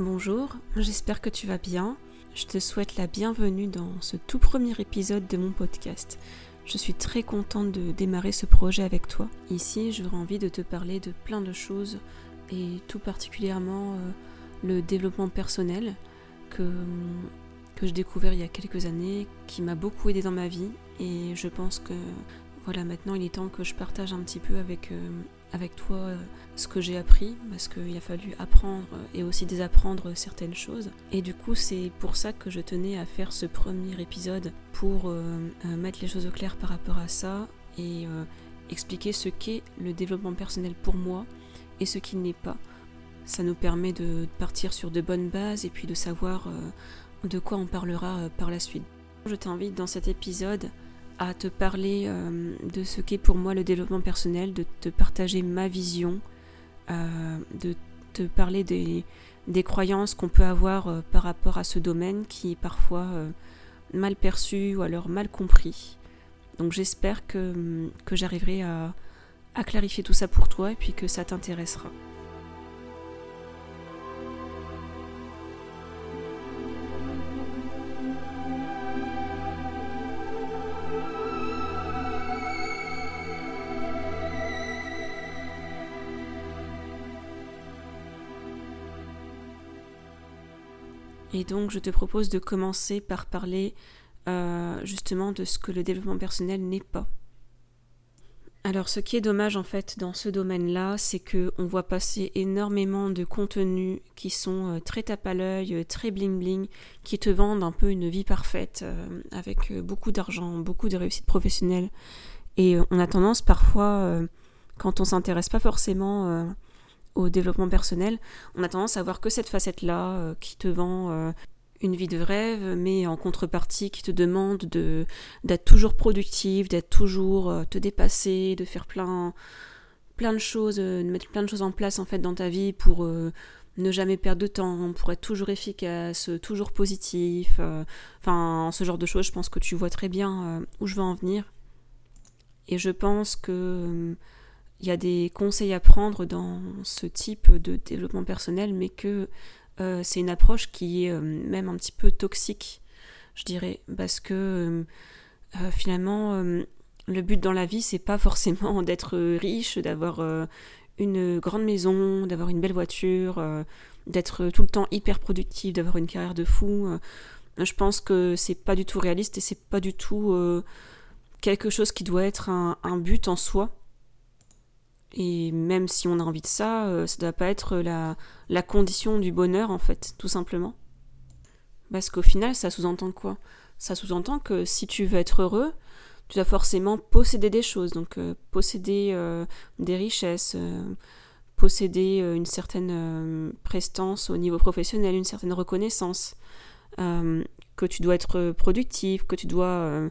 Bonjour, j'espère que tu vas bien. Je te souhaite la bienvenue dans ce tout premier épisode de mon podcast. Je suis très contente de démarrer ce projet avec toi. Ici, j'aurais envie de te parler de plein de choses et tout particulièrement euh, le développement personnel que, que j'ai découvert il y a quelques années, qui m'a beaucoup aidé dans ma vie et je pense que voilà, maintenant il est temps que je partage un petit peu avec, euh, avec toi euh, ce que j'ai appris, parce qu'il a fallu apprendre et aussi désapprendre certaines choses. Et du coup, c'est pour ça que je tenais à faire ce premier épisode pour euh, mettre les choses au clair par rapport à ça et expliquer ce qu'est le développement personnel pour moi et ce qui n'est pas. Ça nous permet de partir sur de bonnes bases et puis de savoir de quoi on parlera par la suite. Je t'invite dans cet épisode à te parler euh, de ce qu'est pour moi le développement personnel, de te partager ma vision, euh, de te parler des, croyances qu'on peut avoir euh, par rapport à ce domaine qui est parfois mal perçu ou alors mal compris. Donc j'espère que, que j'arriverai à, à clarifier tout ça pour toi et puis que ça t'intéressera. Et donc je te propose de commencer par parler euh, justement de ce que le développement personnel n'est pas. Alors ce qui est dommage en fait dans ce domaine-là, c'est que on voit passer énormément de contenus qui sont euh, très tape à l'œil, euh, très bling bling, qui te vendent un peu une vie parfaite avec beaucoup d'argent, beaucoup de réussite professionnelle. Et on a tendance parfois, quand on s'intéresse pas forcément au développement personnel, on a tendance à voir que cette facette-là euh, qui te vend euh, une vie de rêve, mais en contrepartie qui te demande de d'être toujours productif, d'être toujours euh, te dépasser, de faire plein plein de choses, de mettre plein de choses en place en fait dans ta vie pour ne jamais perdre de temps, pour être toujours efficace, toujours positif, enfin ce genre de choses. Je pense que tu vois très bien où je veux en venir. Et je pense que il y a des conseils à prendre dans ce type de développement personnel, mais que euh, c'est une approche qui est euh, même un petit peu toxique, je dirais, parce que euh, finalement, le but dans la vie, c'est pas forcément d'être riche, d'avoir une grande maison, d'avoir une belle voiture, d'être tout le temps hyper productif, d'avoir une carrière de fou. je pense que c'est pas du tout réaliste et c'est pas du tout quelque chose qui doit être un but en soi. Et même si on a envie de ça, euh, ça ne doit pas être la, condition du bonheur, en fait, tout simplement. Parce qu'au final, ça sous-entend quoi? Ça sous-entend que si tu veux être heureux, tu dois forcément posséder des choses, donc euh, posséder euh, des richesses, posséder une certaine prestance au niveau professionnel, une certaine reconnaissance, que tu dois être productif, que tu dois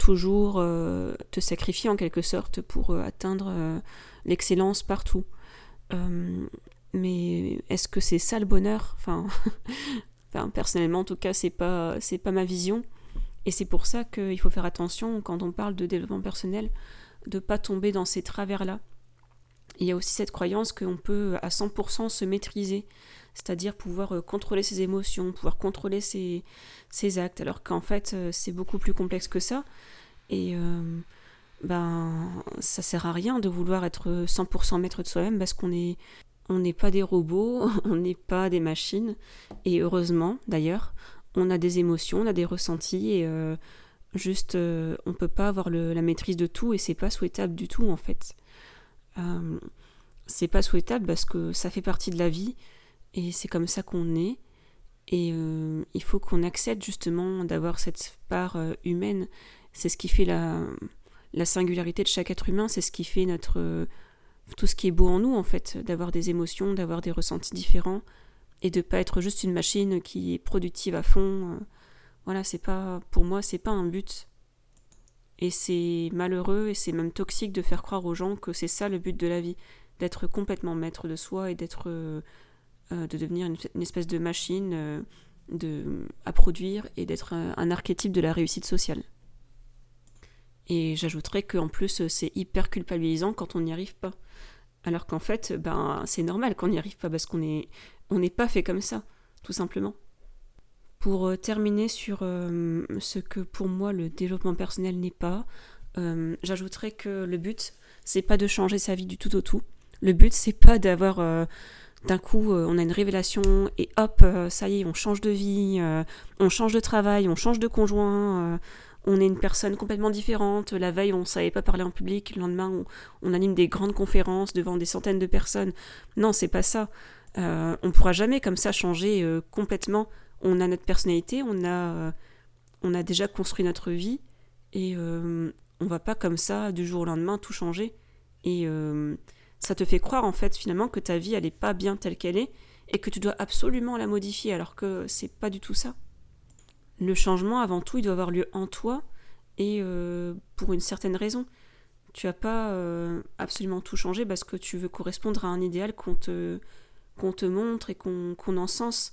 toujours te sacrifier en quelque sorte pour atteindre l'excellence partout. Euh, mais est-ce que c'est ça le bonheur? Enfin, personnellement, en tout cas, c'est pas, c'est pas ma vision. Et c'est pour ça qu'il faut faire attention quand on parle de développement personnel, de pas tomber dans ces travers-là. Il y a aussi cette croyance qu'on peut à 100% se maîtriser, c'est-à-dire pouvoir euh, contrôler ses émotions, pouvoir contrôler ses, ses actes, alors qu'en fait euh, c'est beaucoup plus complexe que ça. Et ben ça sert à rien de vouloir être 100% maître de soi-même parce qu'on est on n'est pas des robots, on n'est pas des machines et heureusement d'ailleurs, on a des émotions, on a des ressentis et euh, juste euh, on peut pas avoir la maîtrise de tout et c'est pas souhaitable du tout en fait. Euh, c'est pas souhaitable parce que ça fait partie de la vie et c'est comme ça qu'on est et il faut qu'on accepte justement d'avoir cette part humaine. C'est ce qui fait la la singularité de chaque être humain, c'est ce qui fait notre euh, tout ce qui est beau en nous en fait, d'avoir des émotions, d'avoir des ressentis différents et de pas être juste une machine qui est productive à fond. Euh. Voilà, c'est pas pour moi, c'est pas un but. Et c'est malheureux et c'est même toxique de faire croire aux gens que c'est ça le but de la vie, d'être complètement maître de soi et d'être euh, de devenir une, espèce de machine de, à produire et d'être un archétype de la réussite sociale. Et j'ajouterais qu'en plus, c'est hyper culpabilisant quand on n'y arrive pas. Alors qu'en fait, ben, c'est normal qu'on n'y arrive pas parce qu'on n'est pas fait comme ça. tout simplement. Pour euh, terminer sur euh, ce que pour moi le développement personnel n'est pas, euh, j'ajouterais que le but, c'est pas de changer sa vie du tout au tout. Le but, c'est pas d'avoir d'un coup, on a une révélation et hop, ça y est, on change de vie, on change de travail, on change de conjoint, on est une personne complètement différente. La veille, on savait pas parler en public, le lendemain, on, anime des grandes conférences devant des centaines de personnes. Non, c'est pas ça. on ne pourra jamais comme ça changer complètement on a notre personnalité, on a, euh, on a déjà construit notre vie et euh, on va pas comme ça du jour au lendemain tout changer. Et euh, ça te fait croire en fait finalement que ta vie elle est pas bien telle qu'elle est et que tu dois absolument la modifier alors que c'est pas du tout ça. Le changement avant tout il doit avoir lieu en toi et pour une certaine raison. Tu as pas absolument tout changé parce que tu veux correspondre à un idéal qu'on te, montre et qu'on encense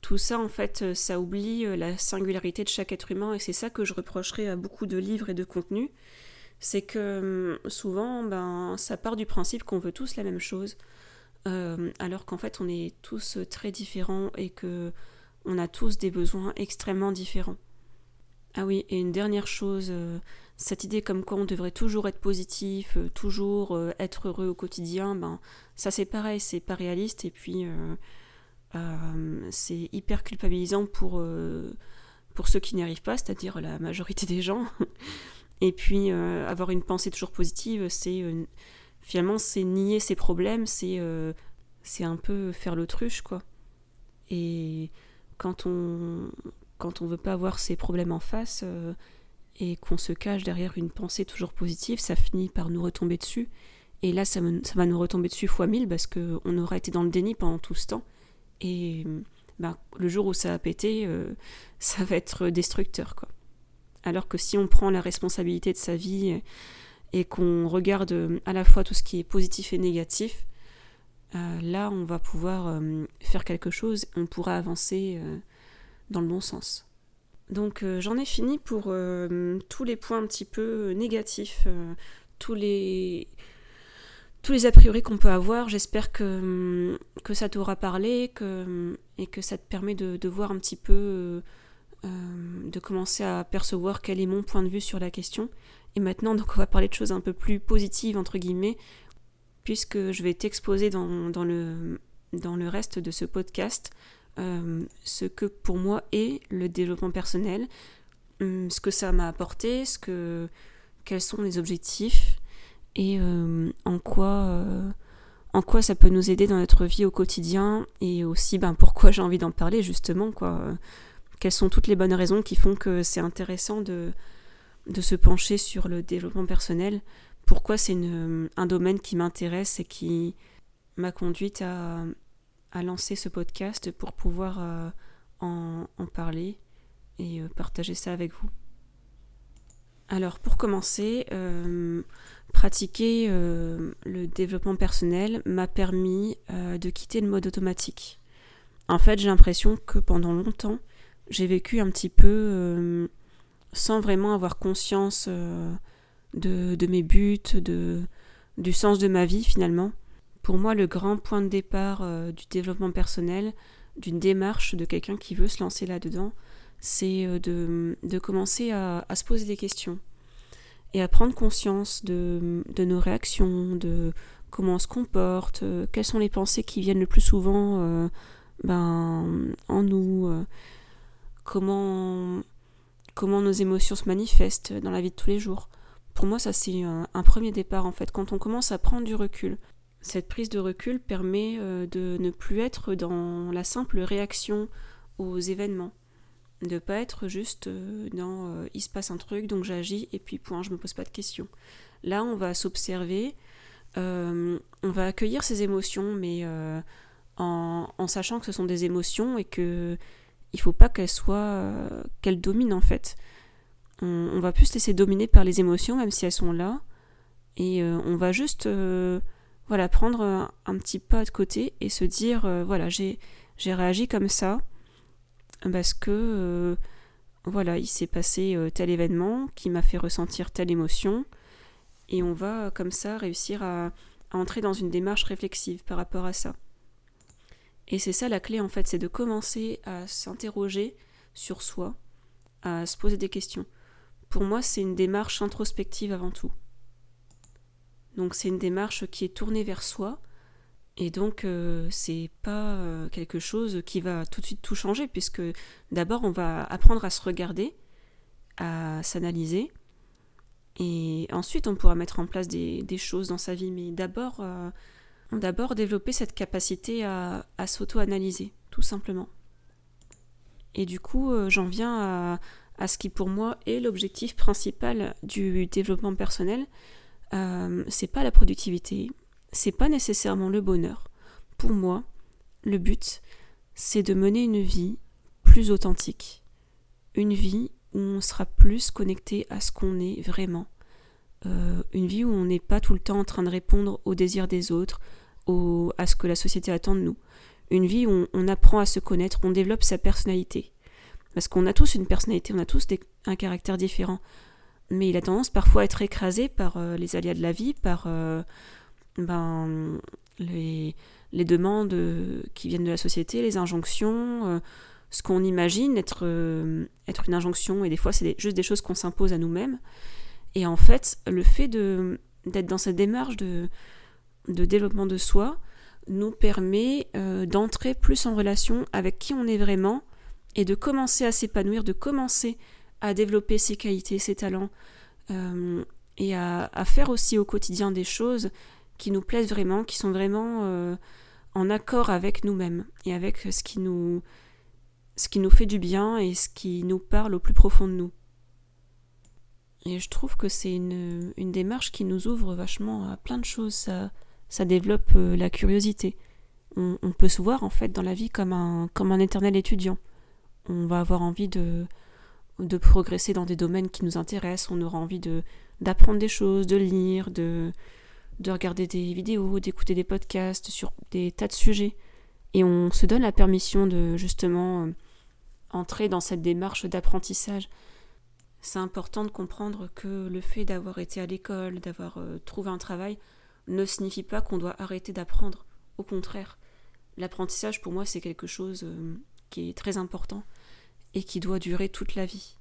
tout ça, en fait, euh, ça oublie euh, la singularité de chaque être humain, et c'est ça que je reprocherai à beaucoup de livres et de contenus. C'est que hum, souvent, ben, ça part du principe qu'on veut tous la même chose, euh, alors qu'en fait, on est tous très différents et que on a tous des besoins extrêmement différents. Ah oui, et une dernière chose, cette idée comme quoi on devrait toujours être positif, toujours être heureux au quotidien, ben ça c'est pareil, c'est pas réaliste et puis euh, c'est hyper culpabilisant pour, euh, pour ceux qui n'y arrivent pas, c'est-à-dire la majorité des gens. Et puis euh, avoir une pensée toujours positive, c'est finalement c'est nier ses problèmes, c'est c'est un peu faire l'autruche quoi. Et quand on quand on veut pas avoir ses problèmes en face et qu'on se cache derrière une pensée toujours positive, ça finit par nous retomber dessus. Et là, ça, ça va nous retomber dessus fois mille parce qu'on aura été dans le déni pendant tout ce temps. Et ben, le jour où ça a pété, euh, ça va être destructeur. Quoi. Alors que si on prend la responsabilité de sa vie et, qu'on regarde euh, à la fois tout ce qui est positif et négatif, euh, là on va pouvoir faire quelque chose, on pourra avancer dans le bon sens. Donc j'en ai fini pour tous les points un petit peu négatifs, tous les tous les a priori qu'on peut avoir. J'espère que, que ça t'aura parlé que, et que ça te permet de, voir un petit peu, euh, de commencer à percevoir quel est mon point de vue sur la question. Et maintenant, donc, on va parler de choses un peu plus positives, entre guillemets, puisque je vais t'exposer dans, dans, le, dans le reste de ce podcast euh, ce que pour moi est le développement personnel, hum, ce que ça m'a apporté, ce que, quels sont les objectifs et euh, en quoi euh, en quoi ça peut nous aider dans notre vie au quotidien et aussi ben, pourquoi j'ai envie d'en parler justement quoi quelles sont toutes les bonnes raisons qui font que c'est intéressant de, se pencher sur le développement personnel pourquoi c'est un domaine qui m'intéresse et qui m'a conduite à, lancer ce podcast pour pouvoir euh, en, parler et partager ça avec vous alors pour commencer, euh, pratiquer euh, le développement personnel m'a permis euh, de quitter le mode automatique. En fait, j'ai l'impression que pendant longtemps, j'ai vécu un petit peu sans vraiment avoir conscience de, mes buts, de, du sens de ma vie finalement. Pour moi, le grand point de départ du développement personnel, d'une démarche de quelqu'un qui veut se lancer là-dedans, c'est euh, de, commencer à, se poser des questions et à prendre conscience de, nos réactions, de comment on se comporte, euh, quelles sont les pensées qui viennent le plus souvent euh, ben, en nous, comment, nos émotions se manifestent dans la vie de tous les jours. Pour moi, ça c'est un, premier départ en fait, quand on commence à prendre du recul. Cette prise de recul permet de ne plus être dans la simple réaction aux événements de pas être juste euh, dans euh, il se passe un truc donc j'agis et puis point je me pose pas de questions là on va s'observer euh, on va accueillir ces émotions mais en, sachant que ce sont des émotions et que il faut pas qu'elles soient qu'elles dominent en fait. On, va plus se laisser dominer par les émotions même si elles sont là. Et on va juste voilà prendre un, petit pas de côté et se dire voilà j'ai réagi comme ça parce que euh, voilà, il s'est passé euh, tel événement qui m'a fait ressentir telle émotion. Et on va comme ça réussir à, entrer dans une démarche réflexive par rapport à ça. Et c'est ça la clé en fait, c'est de commencer à s'interroger sur soi, à se poser des questions. Pour moi, c'est une démarche introspective avant tout. Donc c'est une démarche qui est tournée vers soi, et donc euh, c'est pas euh, quelque chose qui va tout de suite tout changer, puisque d'abord on va apprendre à se regarder, à s'analyser, et ensuite on pourra mettre en place des, choses dans sa vie, mais d'abord euh, d'abord développer cette capacité à, s'auto-analyser, tout simplement. Et du coup, euh, j'en viens à, ce qui pour moi est l'objectif principal du développement personnel. Euh, c'est pas la productivité, c'est pas nécessairement le bonheur. Pour moi, le but, c'est de mener une vie plus authentique, une vie où on sera plus connecté à ce qu'on est vraiment. Euh, une vie où on n'est pas tout le temps en train de répondre aux désirs des autres, à ce que la société attend de nous. Une vie où on, apprend à se connaître, on développe sa personnalité. Parce qu'on a tous une personnalité, on a tous un caractère différent. Mais il a tendance parfois à être écrasé par euh, les aléas de la vie, par euh, ben, les, demandes qui viennent de la société, les injonctions, euh, ce qu'on imagine être une injonction, et des fois c'est juste des choses qu'on s'impose à nous-mêmes. Et en fait, le fait d'être dans cette démarche de, de développement de soi nous permet euh, d'entrer plus en relation avec qui on est vraiment et de commencer à s'épanouir, de commencer à développer ses qualités, ses talents euh, et à, faire aussi au quotidien des choses qui nous plaisent vraiment, qui sont vraiment euh, en accord avec nous-mêmes et avec ce qui nous ce qui nous fait du bien et ce qui nous parle au plus profond de nous. Et je trouve que c'est une, démarche qui nous ouvre vachement à plein de choses. Ça développe euh, la curiosité. On, peut se voir en fait dans la vie comme un, comme un éternel étudiant. On va avoir envie de, de progresser dans des domaines qui nous intéressent, on aura envie de d'apprendre des choses, de lire, de, de regarder des vidéos, d'écouter des podcasts sur des tas de sujets. Et on se donne la permission de justement euh, entrer dans cette démarche d'apprentissage. C'est important de comprendre que le fait d'avoir été à l'école, d'avoir euh, trouvé un travail, ne signifie pas qu'on doit arrêter d'apprendre. Au contraire, l'apprentissage pour moi c'est quelque chose euh, qui est très important et qui doit durer toute la vie.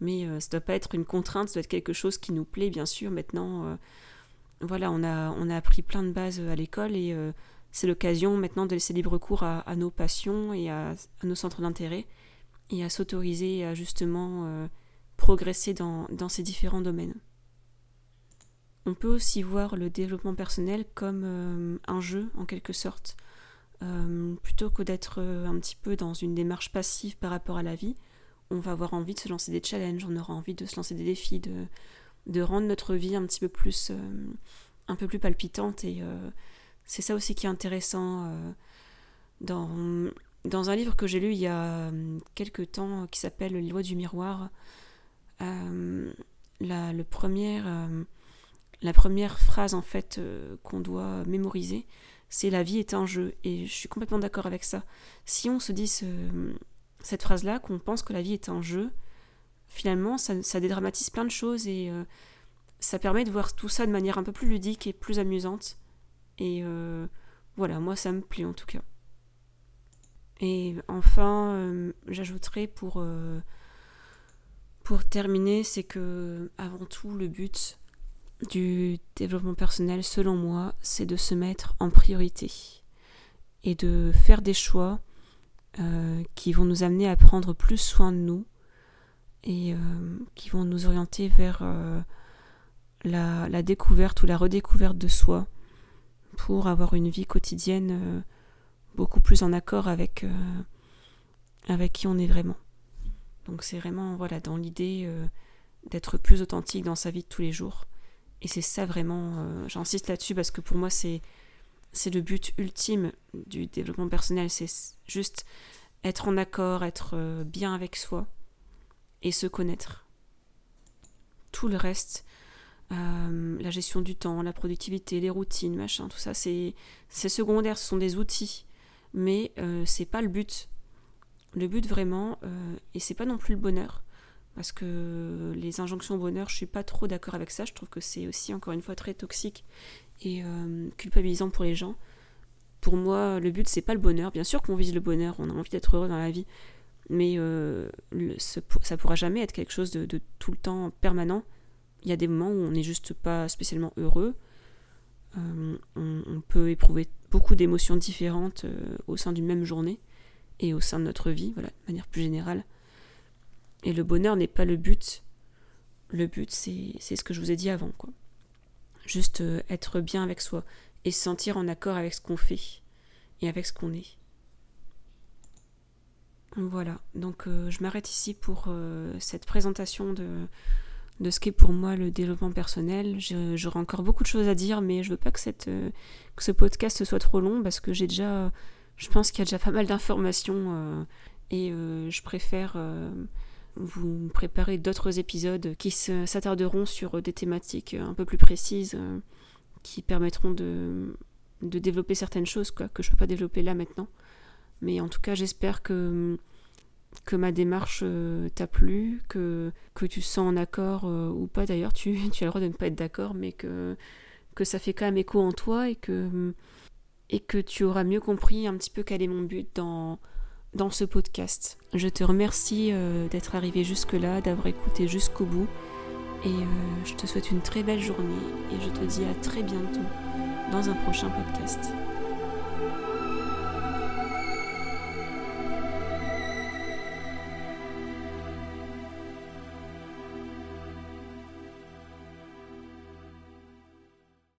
Mais euh, ça ne doit pas être une contrainte, ça doit être quelque chose qui nous plaît bien sûr. Maintenant, euh, voilà, on a, on a appris plein de bases à l'école et c'est l'occasion maintenant de laisser libre cours à, nos passions et à, nos centres d'intérêt et à s'autoriser à justement progresser dans ces différents domaines. On peut aussi voir le développement personnel comme euh, un jeu en quelque sorte. Euh, plutôt que d'être euh, un petit peu dans une démarche passive par rapport à la vie, on va avoir envie de se lancer des challenges, on aura envie de se lancer des défis, de, rendre notre vie un petit peu plus, un peu plus palpitante. Et c'est ça aussi qui est intéressant dans, un livre que j'ai lu il y a quelques temps qui s'appelle Les lois du miroir. le premier la première phrase en fait euh, qu'on doit mémoriser, c'est la vie est un jeu. Et je suis complètement d'accord avec ça. Si on se dit cette phrase-là, qu'on pense que la vie est un jeu, finalement, ça, dédramatise plein de choses et euh, ça permet de voir tout ça de manière un peu plus ludique et plus amusante. Et euh, voilà, moi ça me plaît en tout cas. Et enfin, j'ajouterai pour, pour terminer, c'est que avant tout, le but, du développement personnel, selon moi, c'est de se mettre en priorité et de faire des choix euh, qui vont nous amener à prendre plus soin de nous et euh, qui vont nous orienter vers euh, la, la, découverte ou la redécouverte de soi pour avoir une vie quotidienne beaucoup plus en accord avec, avec qui on est vraiment. Donc c'est vraiment voilà dans l'idée d'être plus authentique dans sa vie de tous les jours et c'est ça vraiment, euh, j'insiste là-dessus parce que pour moi c'est le but ultime du développement personnel, c'est juste être en accord, être euh, bien avec soi et se connaître. Tout le reste, euh, la gestion du temps, la productivité, les routines, machin, tout ça, c'est secondaire, ce sont des outils, mais c'est pas le but. Le but vraiment, et c'est pas non plus le bonheur, parce que les injonctions au bonheur, je suis pas trop d'accord avec ça. Je trouve que c'est aussi, encore une fois, très toxique et euh, culpabilisant pour les gens. Pour moi, le but, c'est pas le bonheur. Bien sûr qu'on vise le bonheur, on a envie d'être heureux dans la vie, mais euh, ça pourra jamais être quelque chose de, tout le temps permanent. Il y a des moments où on n'est juste pas spécialement heureux. Euh, on, peut éprouver beaucoup d'émotions différentes euh, au sein d'une même journée et au sein de notre vie, voilà, de manière plus générale. Et le bonheur n'est pas le but. Le but, c'est ce que je vous ai dit avant, quoi. Juste être bien avec soi et se sentir en accord avec ce qu'on fait et avec ce qu'on est. Voilà, donc euh, je m'arrête ici pour euh, cette présentation de, de ce qu'est pour moi le développement personnel. J'aurai encore beaucoup de choses à dire, mais je veux pas que, cette, euh, que ce podcast soit trop long parce que j'ai déjà, je pense qu'il y a déjà pas mal d'informations et je préfère vous préparer d'autres épisodes qui s'attarderont sur des thématiques un peu plus précises qui permettront de, développer certaines choses quoi, que je peux pas développer là maintenant. Mais en tout cas, j'espère que, ma démarche euh, t'a plu, que, tu sens en accord euh, ou pas d'ailleurs, tu, as le droit de ne pas être d'accord, mais que, ça fait quand même écho en toi et que tu auras mieux compris un petit peu quel est mon but dans, dans ce podcast. Je te remercie euh, d'être arrivé jusque-là, d'avoir écouté jusqu'au bout. Et je te souhaite une très belle journée et je te dis à très bientôt dans un prochain podcast.